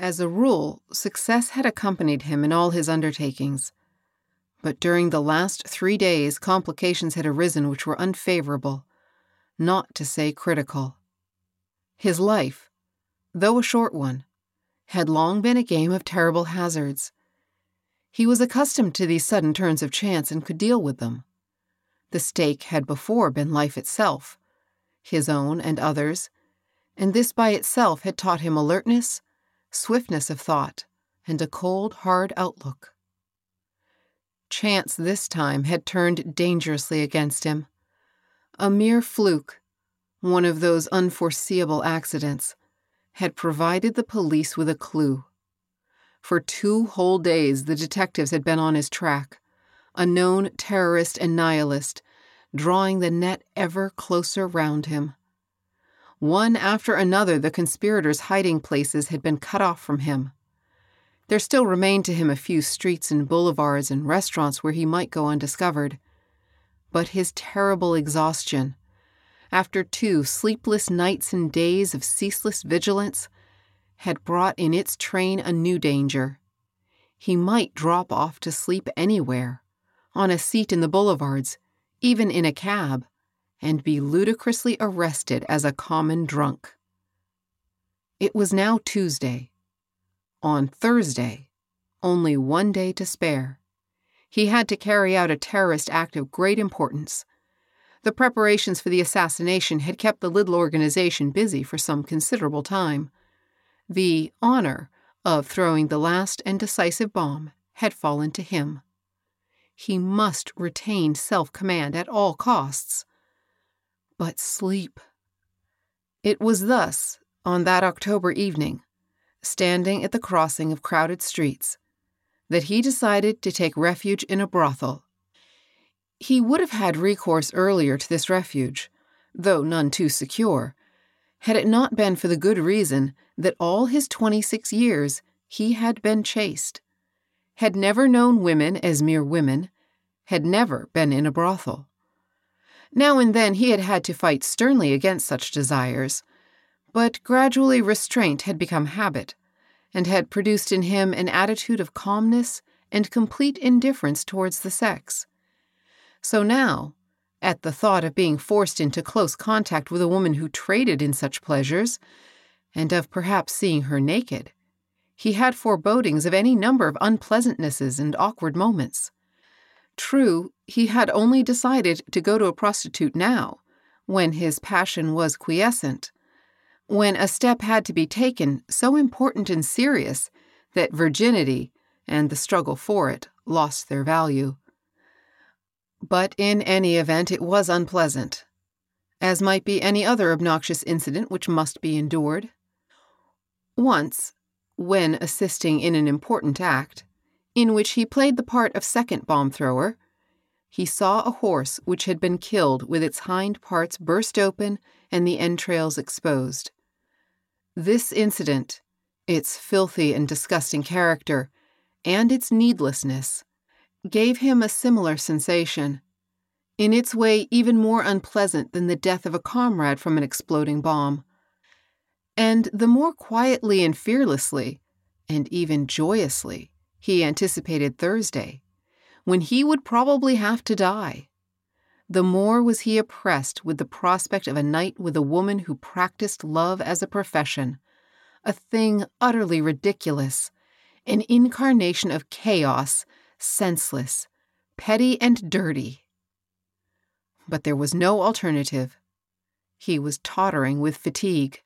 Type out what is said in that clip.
As a rule, success had accompanied him in all his undertakings. But during the last three days, complications had arisen which were unfavorable, not to say critical. His life, though a short one, had long been a game of terrible hazards. He was accustomed to these sudden turns of chance and could deal with them. The stake had before been life itself, his own and others, and this by itself had taught him alertness, swiftness of thought, and a cold, hard outlook. Chance this time had turned dangerously against him. A mere fluke, one of those unforeseeable accidents, had provided the police with a clue. For two whole days, the detectives had been on his track, a known terrorist and nihilist, drawing the net ever closer round him. One after another, the conspirators' hiding places had been cut off from him. There still remained to him a few streets and boulevards and restaurants where he might go undiscovered. But his terrible exhaustion, after two sleepless nights and days of ceaseless vigilance, had brought in its train a new danger. He might drop off to sleep anywhere, on a seat in the boulevards, even in a cab and be ludicrously arrested as a common drunk. It was now Tuesday. On Thursday, only one day to spare, he had to carry out a terrorist act of great importance. The preparations for the assassination had kept the little organization busy for some considerable time. The honor of throwing the last and decisive bomb had fallen to him. He must retain self command at all costs but sleep. It was thus, on that October evening, standing at the crossing of crowded streets, that he decided to take refuge in a brothel. He would have had recourse earlier to this refuge, though none too secure, had it not been for the good reason that all his twenty six years he had been chaste, had never known women as mere women, had never been in a brothel. Now and then he had had to fight sternly against such desires, but gradually restraint had become habit, and had produced in him an attitude of calmness and complete indifference towards the sex. So now, at the thought of being forced into close contact with a woman who traded in such pleasures, and of perhaps seeing her naked, he had forebodings of any number of unpleasantnesses and awkward moments. True, he had only decided to go to a prostitute now, when his passion was quiescent, when a step had to be taken so important and serious that virginity and the struggle for it lost their value. But in any event, it was unpleasant, as might be any other obnoxious incident which must be endured. Once, when assisting in an important act, in which he played the part of second bomb thrower, he saw a horse which had been killed with its hind parts burst open and the entrails exposed. This incident, its filthy and disgusting character, and its needlessness, gave him a similar sensation, in its way even more unpleasant than the death of a comrade from an exploding bomb. And the more quietly and fearlessly, and even joyously, he anticipated Thursday, when he would probably have to die. The more was he oppressed with the prospect of a night with a woman who practiced love as a profession, a thing utterly ridiculous, an incarnation of chaos, senseless, petty, and dirty. But there was no alternative. He was tottering with fatigue.